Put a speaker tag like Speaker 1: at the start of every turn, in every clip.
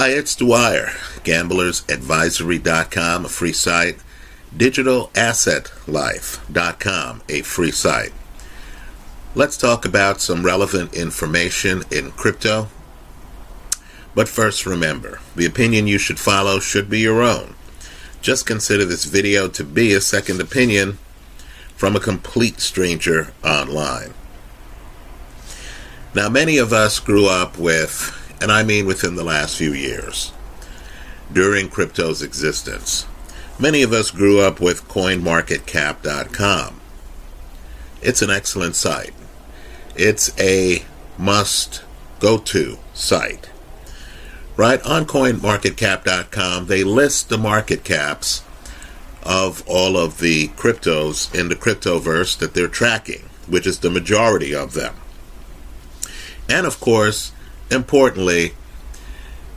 Speaker 1: Hi, it's Dwyer, gamblersadvisory.com, a free site, digitalassetlife.com, a free site. Let's talk about some relevant information in crypto. But first, remember the opinion you should follow should be your own. Just consider this video to be a second opinion from a complete stranger online. Now, many of us grew up with, and I mean within the last few years, during crypto's existence, many of us grew up with CoinMarketCap.com. It's an excellent site. It's a must go to site. Right on CoinMarketCap.com, they list the market caps of all of the cryptos in the cryptoverse that they're tracking, which is the majority of them. And of course, importantly,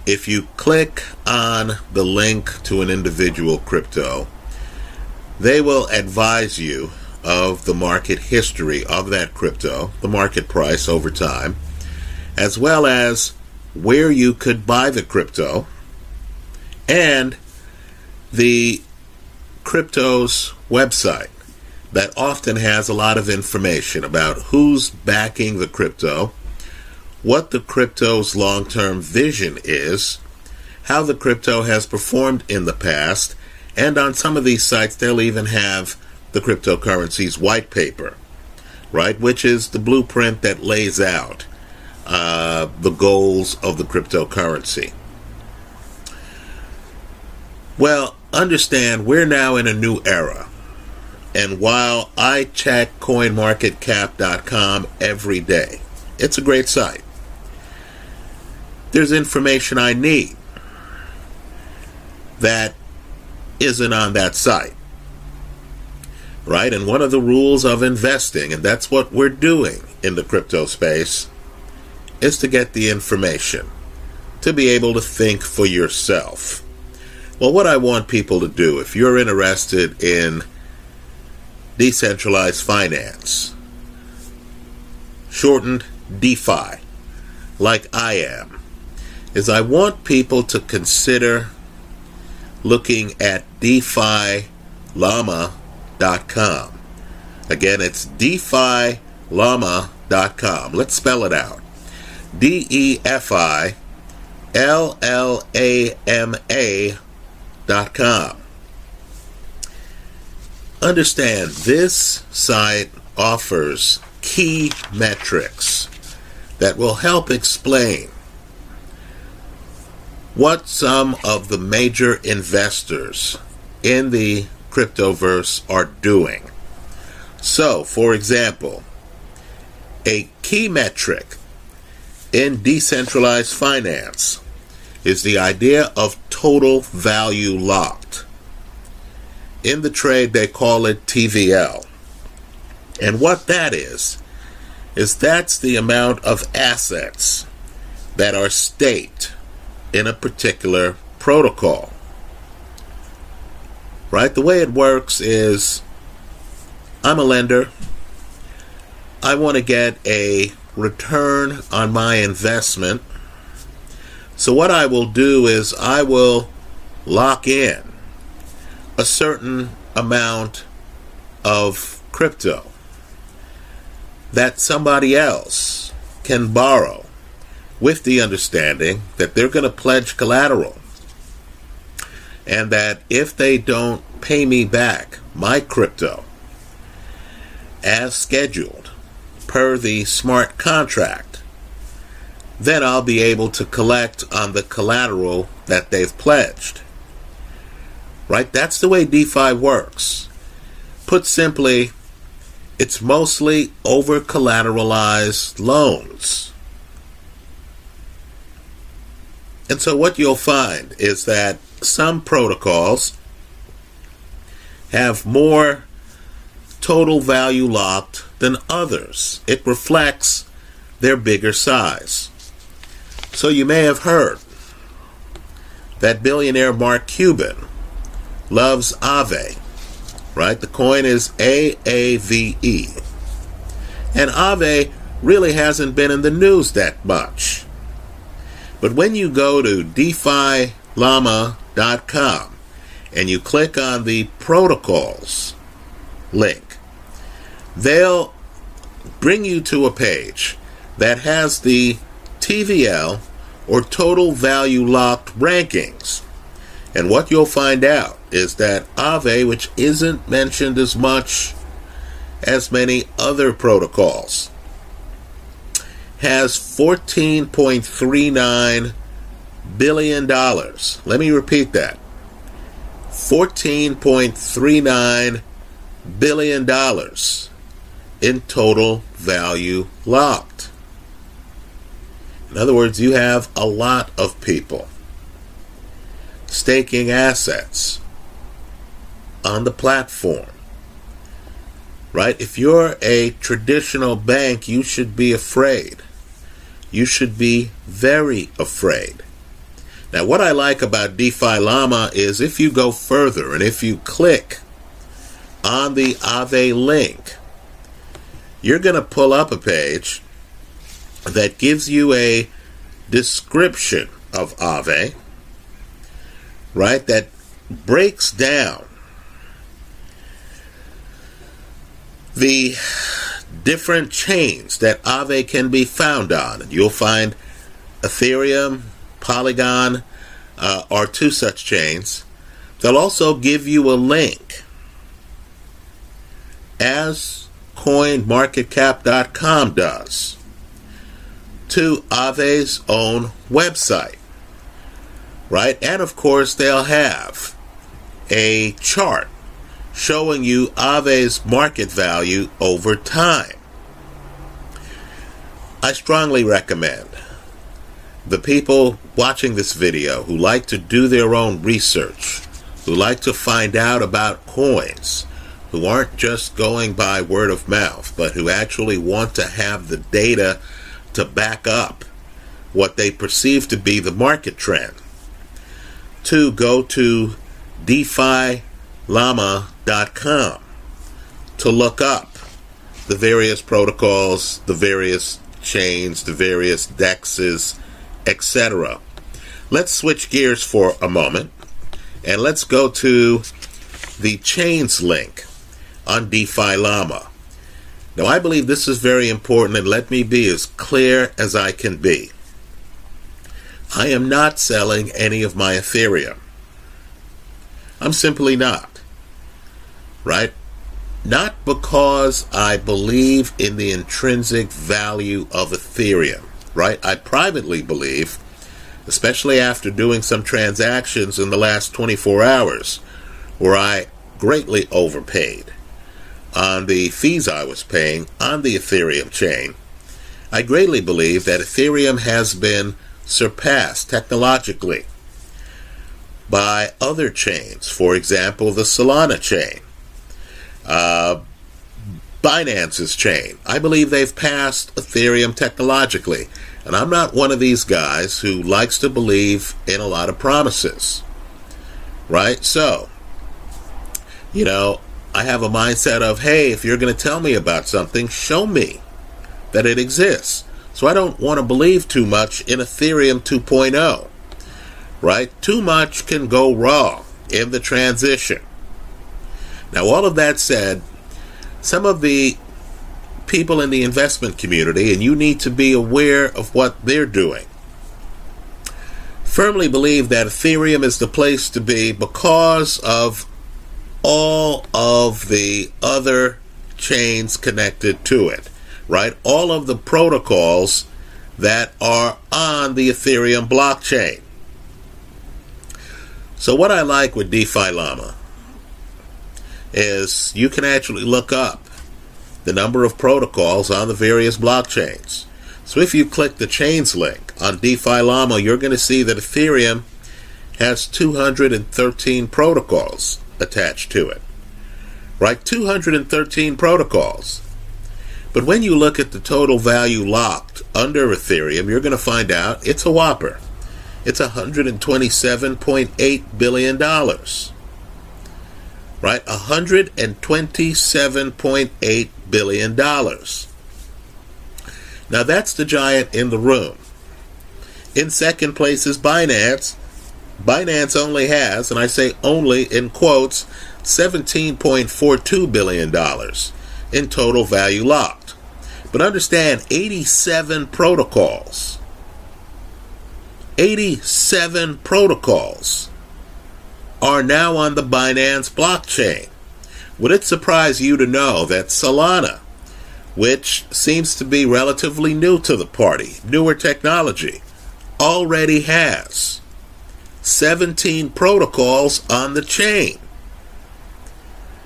Speaker 1: if you click on the link to an individual crypto, they will advise you of the market history of that crypto, the market price over time, as well as where you could buy the crypto and the crypto's website that often has a lot of information about who's backing the crypto what the crypto's long term vision is, how the crypto has performed in the past, and on some of these sites, they'll even have the cryptocurrency's white paper, right? Which is the blueprint that lays out uh, the goals of the cryptocurrency. Well, understand we're now in a new era. And while I check coinmarketcap.com every day, it's a great site there's information I need that isn't on that site. Right? And one of the rules of investing, and that's what we're doing in the crypto space, is to get the information, to be able to think for yourself. Well, what I want people to do, if you're interested in decentralized finance, shortened DeFi, like I am, is I want people to consider looking at DeFiLlama.com. Again, it's DeFiLlama.com. Let's spell it out. D E F I L L A M A dot com. Understand this site offers key metrics that will help explain what some of the major investors in the cryptoverse are doing. So, for example, a key metric in decentralized finance is the idea of total value locked. In the trade, they call it TVL. And what that is, is that's the amount of assets that are staked in a particular protocol. Right? The way it works is I'm a lender. I want to get a return on my investment. So, what I will do is I will lock in a certain amount of crypto that somebody else can borrow with the understanding that they're going to pledge collateral and that if they don't pay me back my crypto as scheduled per the smart contract, then I'll be able to collect on the collateral that they've pledged. Right? That's the way DeFi works. Put simply, it's mostly over collateralized loans. And so, what you'll find is that some protocols have more total value locked than others. It reflects their bigger size. So, you may have heard that billionaire Mark Cuban loves Aave, right? The coin is A A V E. And Aave really hasn't been in the news that much. But when you go to DeFiLlama.com and you click on the protocols link, they'll bring you to a page that has the TVL or total value locked rankings. And what you'll find out is that Aave, which isn't mentioned as much as many other protocols, has $14.39 billion. Let me repeat that $14.39 billion in total value locked. In other words, you have a lot of people staking assets on the platform. Right? If you're a traditional bank, you should be afraid. You should be very afraid. Now, what I like about DeFi Llama is if you go further and if you click on the Aave link, you're going to pull up a page that gives you a description of Aave, right? That breaks down the different chains that Aave can be found on. You'll find Ethereum, Polygon uh, are two such chains. They'll also give you a link as coinmarketcap.com does to Aave's own website. Right? And of course, they'll have a chart showing you Aave's market value over time. I strongly recommend the people watching this video who like to do their own research, who like to find out about coins, who aren't just going by word of mouth, but who actually want to have the data to back up what they perceive to be the market trend, to go to DeFiLlama.com to look up the various protocols, the various chains, the various dexes, etc. Let's switch gears for a moment and let's go to the chains link on DeFi Llama. Now, I believe this is very important, and let me be as clear as I can be. I am not selling any of my Ethereum. I'm simply not. Right? Not because I believe in the intrinsic value of Ethereum right? I privately believe, especially after doing some transactions in the last 24 hours, where I greatly overpaid on the fees I was paying on the Ethereum chain. I greatly believe that Ethereum has been surpassed technologically by other chains, for example, the Solana chain. Uh, Binance's chain. I believe they've passed Ethereum technologically. And I'm not one of these guys who likes to believe in a lot of promises. Right? So, you know, I have a mindset of, hey, if you're going to tell me about something, show me that it exists. So I don't want to believe too much in Ethereum 2.0. Right? Too much can go wrong in the transition. Now, all of that said, some of the people in the investment community, and you need to be aware of what they're doing. Firmly believe that Ethereum is the place to be because of all of the other chains connected to it, right? All of the protocols that are on the Ethereum blockchain. So, what I like with DeFi Llama is you can actually look up the number of protocols on the various blockchains. So if you click the chains link on DeFi Llama, you're going to see that Ethereum has 213 protocols attached to it. Right? 213 protocols. But when you look at the total value locked under Ethereum, you're going to find out it's a whopper. It's $127.8 billion right? $127.8 billion. Now, that's the giant in the room. In second place is Binance. Binance only has, and I say only in quotes, $17.42 billion in total value locked. But understand 87 protocols. 87 protocols are now on the Binance blockchain. Would it surprise you to know that Solana, which seems to be relatively new to the party, newer technology, already has 17 protocols on the chain?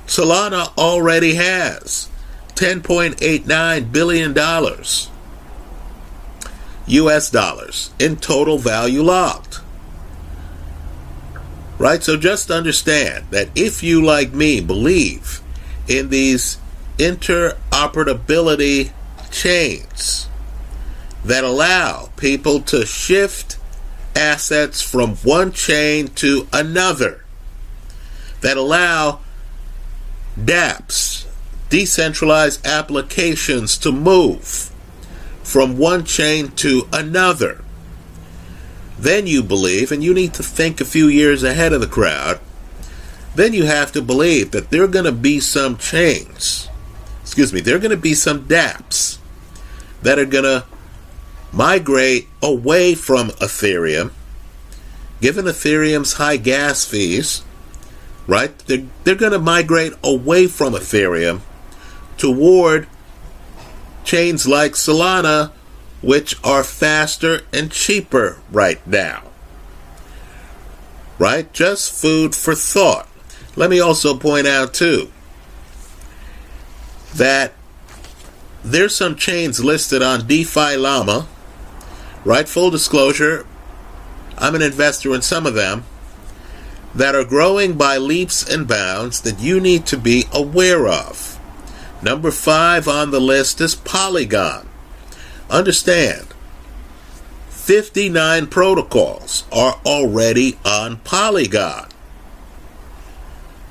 Speaker 1: Solana already has $10.89 billion US dollars in total value locked. Right? So just understand that if you, like me, believe in these interoperability chains that allow people to shift assets from one chain to another, that allow dApps, decentralized applications, to move from one chain to another then you believe, and you need to think a few years ahead of the crowd, then you have to believe that there are going to be some chains, excuse me, there are going to be some dApps that are going to migrate away from Ethereum, given Ethereum's high gas fees, right? They're, they're going to migrate away from Ethereum toward chains like Solana which are faster and cheaper right now. Right? Just food for thought. Let me also point out, too, that there's some chains listed on DeFi Llama. Right? Full disclosure, I'm an investor in some of them that are growing by leaps and bounds that you need to be aware of. Number five on the list is Polygon. Understand, 59 protocols are already on Polygon.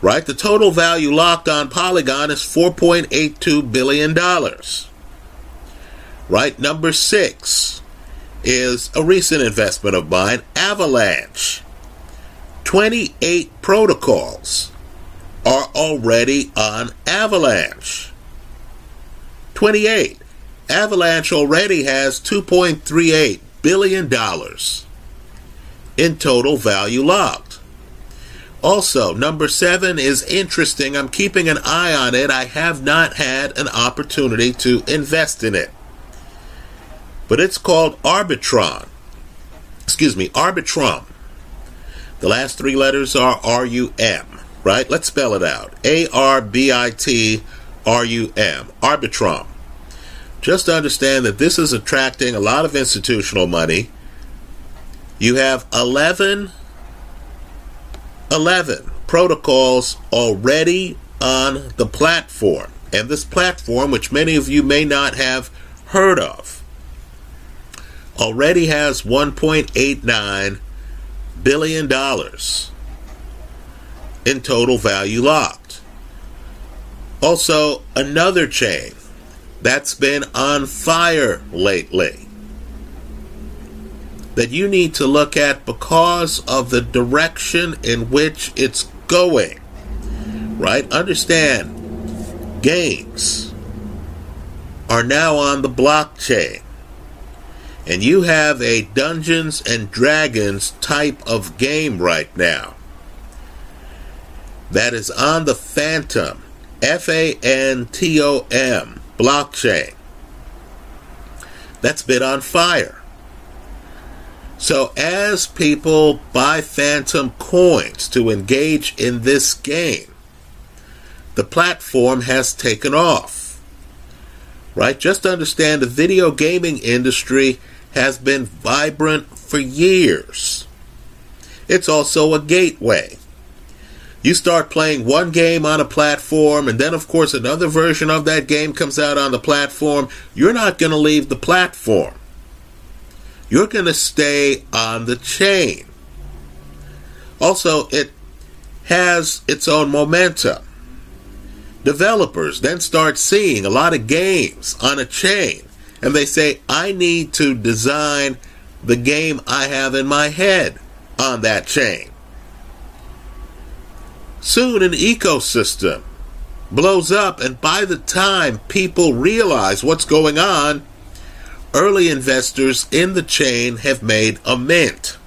Speaker 1: Right? The total value locked on Polygon is $4.82 billion. Right? Number six is a recent investment of mine, Avalanche. 28 protocols are already on Avalanche. 28. Avalanche already has $2.38 billion in total value locked. Also, number seven is interesting. I'm keeping an eye on it. I have not had an opportunity to invest in it. But it's called Arbitron. Excuse me, Arbitrum. The last three letters are R U M, right? Let's spell it out A R B I T R U M. Arbitrum just understand that this is attracting a lot of institutional money. You have 11, 11 protocols already on the platform. And this platform, which many of you may not have heard of, already has $1.89 billion in total value locked. Also, another chain that's been on fire lately that you need to look at because of the direction in which it's going. Right? Understand, games are now on the blockchain. And you have a Dungeons and Dragons type of game right now that is on the Fantom, F A N T O M blockchain. That's been on fire. So, as people buy Fantom coins to engage in this game, the platform has taken off. Right? Just understand the video gaming industry has been vibrant for years. It's also a gateway. You start playing one game on a platform, and then, of course, another version of that game comes out on the platform. You're not going to leave the platform. You're going to stay on the chain. Also, it has its own momentum. Developers then start seeing a lot of games on a chain, and they say, I need to design the game I have in my head on that chain. Soon an ecosystem blows up, and by the time people realize what's going on, early investors in the chain have made a mint.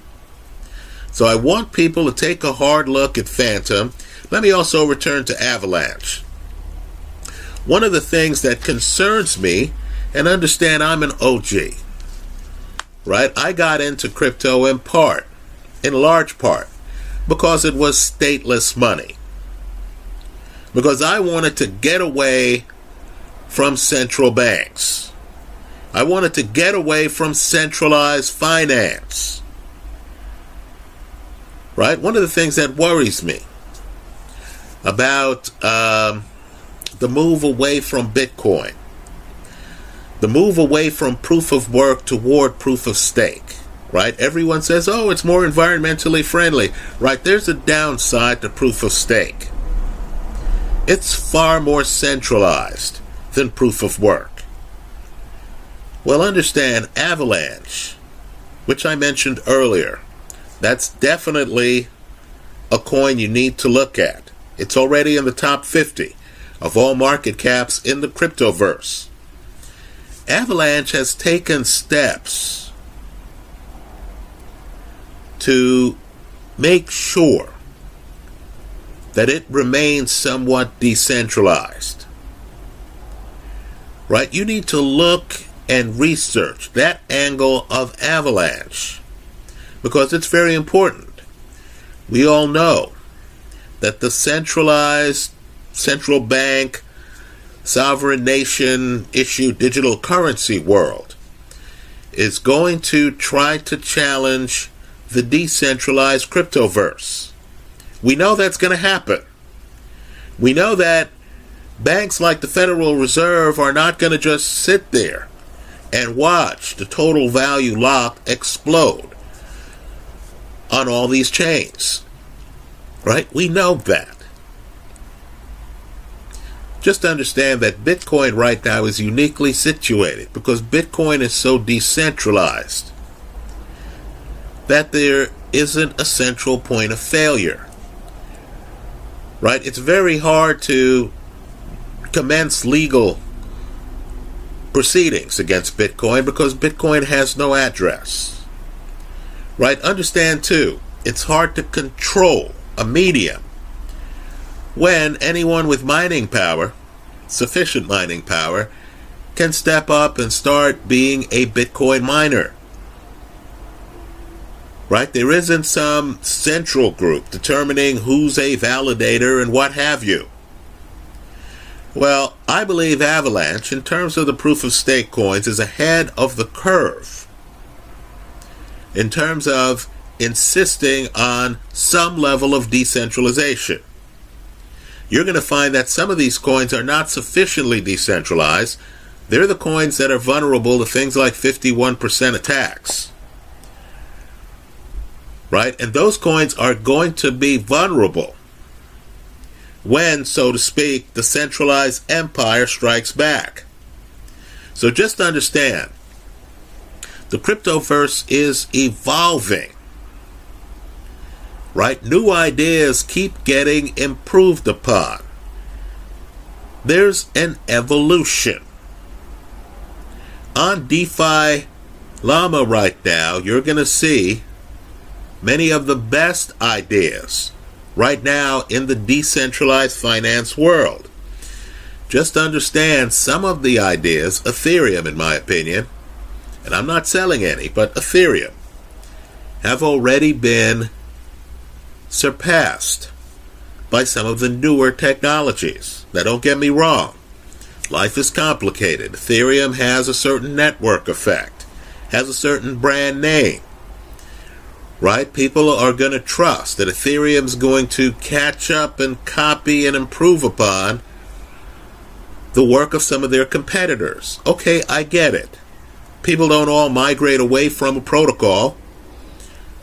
Speaker 1: So I want people to take a hard look at Fantom. Let me also return to Avalanche. One of the things that concerns me, and understand I'm an OG, right? I got into crypto in part, in large part, because it was stateless money. Because I wanted to get away from central banks. I wanted to get away from centralized finance. Right? One of the things that worries me about um, the move away from Bitcoin, the move away from proof of work toward proof of stake, right? Everyone says, oh, it's more environmentally friendly, right? There's a downside to proof of stake. It's far more centralized than proof of work. Well, understand Avalanche, which I mentioned earlier, that's definitely a coin you need to look at. It's already in the top 50 of all market caps in the cryptoverse. Avalanche has taken steps to make sure that it remains somewhat decentralized. Right? You need to look and research that angle of Avalanche because it's very important. We all know that the centralized central bank, sovereign nation issue digital currency world is going to try to challenge the decentralized cryptoverse. We know that's going to happen. We know that banks like the Federal Reserve are not going to just sit there and watch the total value lock explode on all these chains. Right? We know that. Just understand that Bitcoin right now is uniquely situated because Bitcoin is so decentralized that there isn't a central point of failure. Right? It's very hard to commence legal proceedings against Bitcoin because Bitcoin has no address. Right? Understand too, it's hard to control a medium when anyone with mining power, sufficient mining power, can step up and start being a Bitcoin miner. Right? There isn't some central group determining who's a validator and what have you. Well, I believe Avalanche, in terms of the proof of stake coins, is ahead of the curve in terms of insisting on some level of decentralization. You're going to find that some of these coins are not sufficiently decentralized. They're the coins that are vulnerable to things like 51% attacks. Right? And those coins are going to be vulnerable when, so to speak, the centralized empire strikes back. So just understand the cryptoverse is evolving. Right? New ideas keep getting improved upon. There's an evolution. On DeFi Llama right now, you're going to see many of the best ideas right now in the decentralized finance world. Just understand some of the ideas, Ethereum, in my opinion, and I'm not selling any, but Ethereum, have already been surpassed by some of the newer technologies. Now, don't get me wrong. Life is complicated. Ethereum has a certain network effect, has a certain brand name. Right? People are going to trust that Ethereum's going to catch up and copy and improve upon the work of some of their competitors. Okay, I get it. People don't all migrate away from a protocol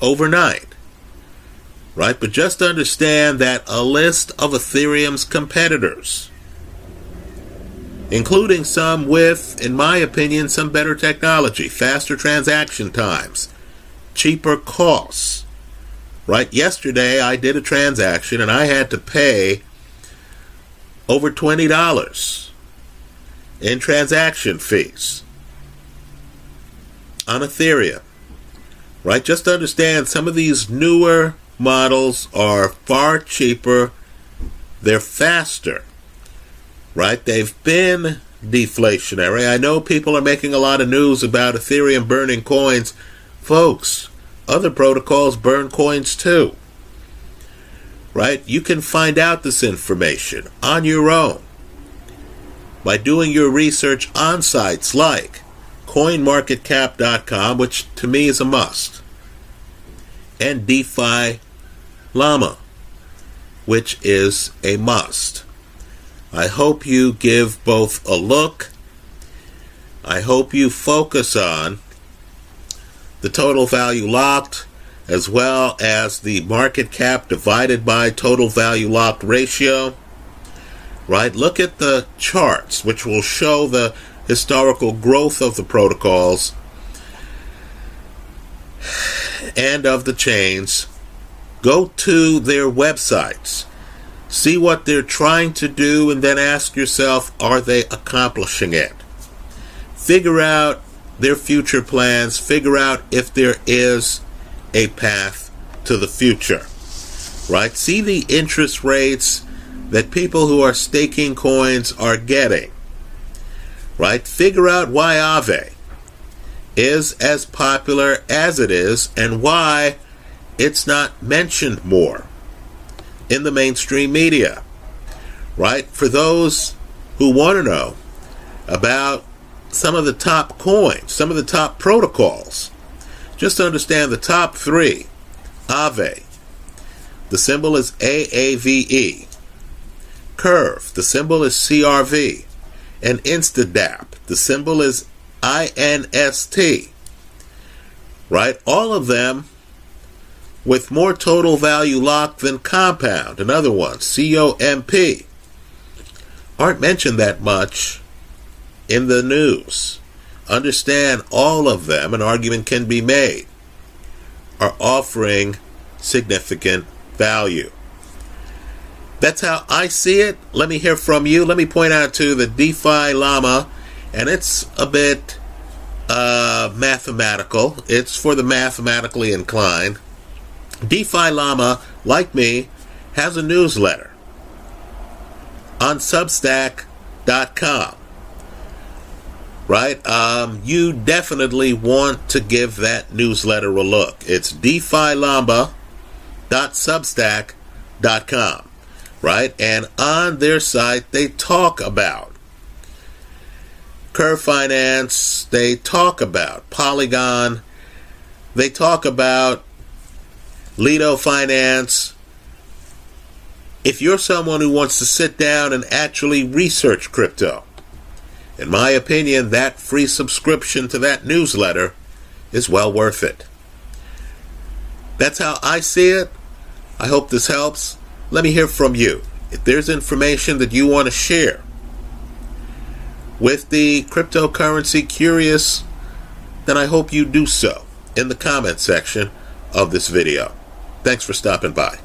Speaker 1: overnight right? But just understand that a list of Ethereum's competitors, including some with, in my opinion, some better technology, faster transaction times, cheaper costs. Right? Yesterday I did a transaction and I had to pay over $20 in transaction fees on Ethereum. Right? Just understand some of these newer models are far cheaper, they're faster. Right? They've been deflationary. I know people are making a lot of news about Ethereum burning coins. Folks, other protocols burn coins too. Right? You can find out this information on your own by doing your research on sites like coinmarketcap.com, which to me is a must, and DeFi Llama, which is a must. I hope you give both a look. I hope you focus on the total value locked as well as the market cap divided by total value locked ratio. Right? Look at the charts, which will show the historical growth of the protocols and of the chains. Go to their websites See what they're trying to do and then ask yourself, are they accomplishing it? Figure out their future plans, figure out if there is a path to the future. Right? See the interest rates that people who are staking coins are getting. Right? Figure out why Aave is as popular as it is and why it's not mentioned more in the mainstream media. Right? For those who want to know about some of the top coins, some of the top protocols, just understand the top three Aave, the symbol is AAVE. Curve, the symbol is CRV. And Instadapp, the symbol is INST. Right? All of them with more total value locked than compound, another one, COMP, aren't mentioned that much in the news. Understand all of them, an argument can be made, are offering significant value. That's how I see it. Let me hear from you. Let me point out to the DeFi Llama, and it's a bit uh, mathematical. It's for the mathematically inclined. DeFi Llama, like me, has a newsletter on Substack.com. Right? Um, you definitely want to give that newsletter a look. It's defillama.substack.com. Right? And on their site, they talk about Curve Finance, they talk about Polygon, they talk about Lido Finance. If you're someone who wants to sit down and actually research crypto, in my opinion, that free subscription to that newsletter is well worth it. That's how I see it. I hope this helps. Let me hear from you. If there's information that you want to share with the cryptocurrency curious, then I hope you do so in the comment section of this video. Thanks for stopping by.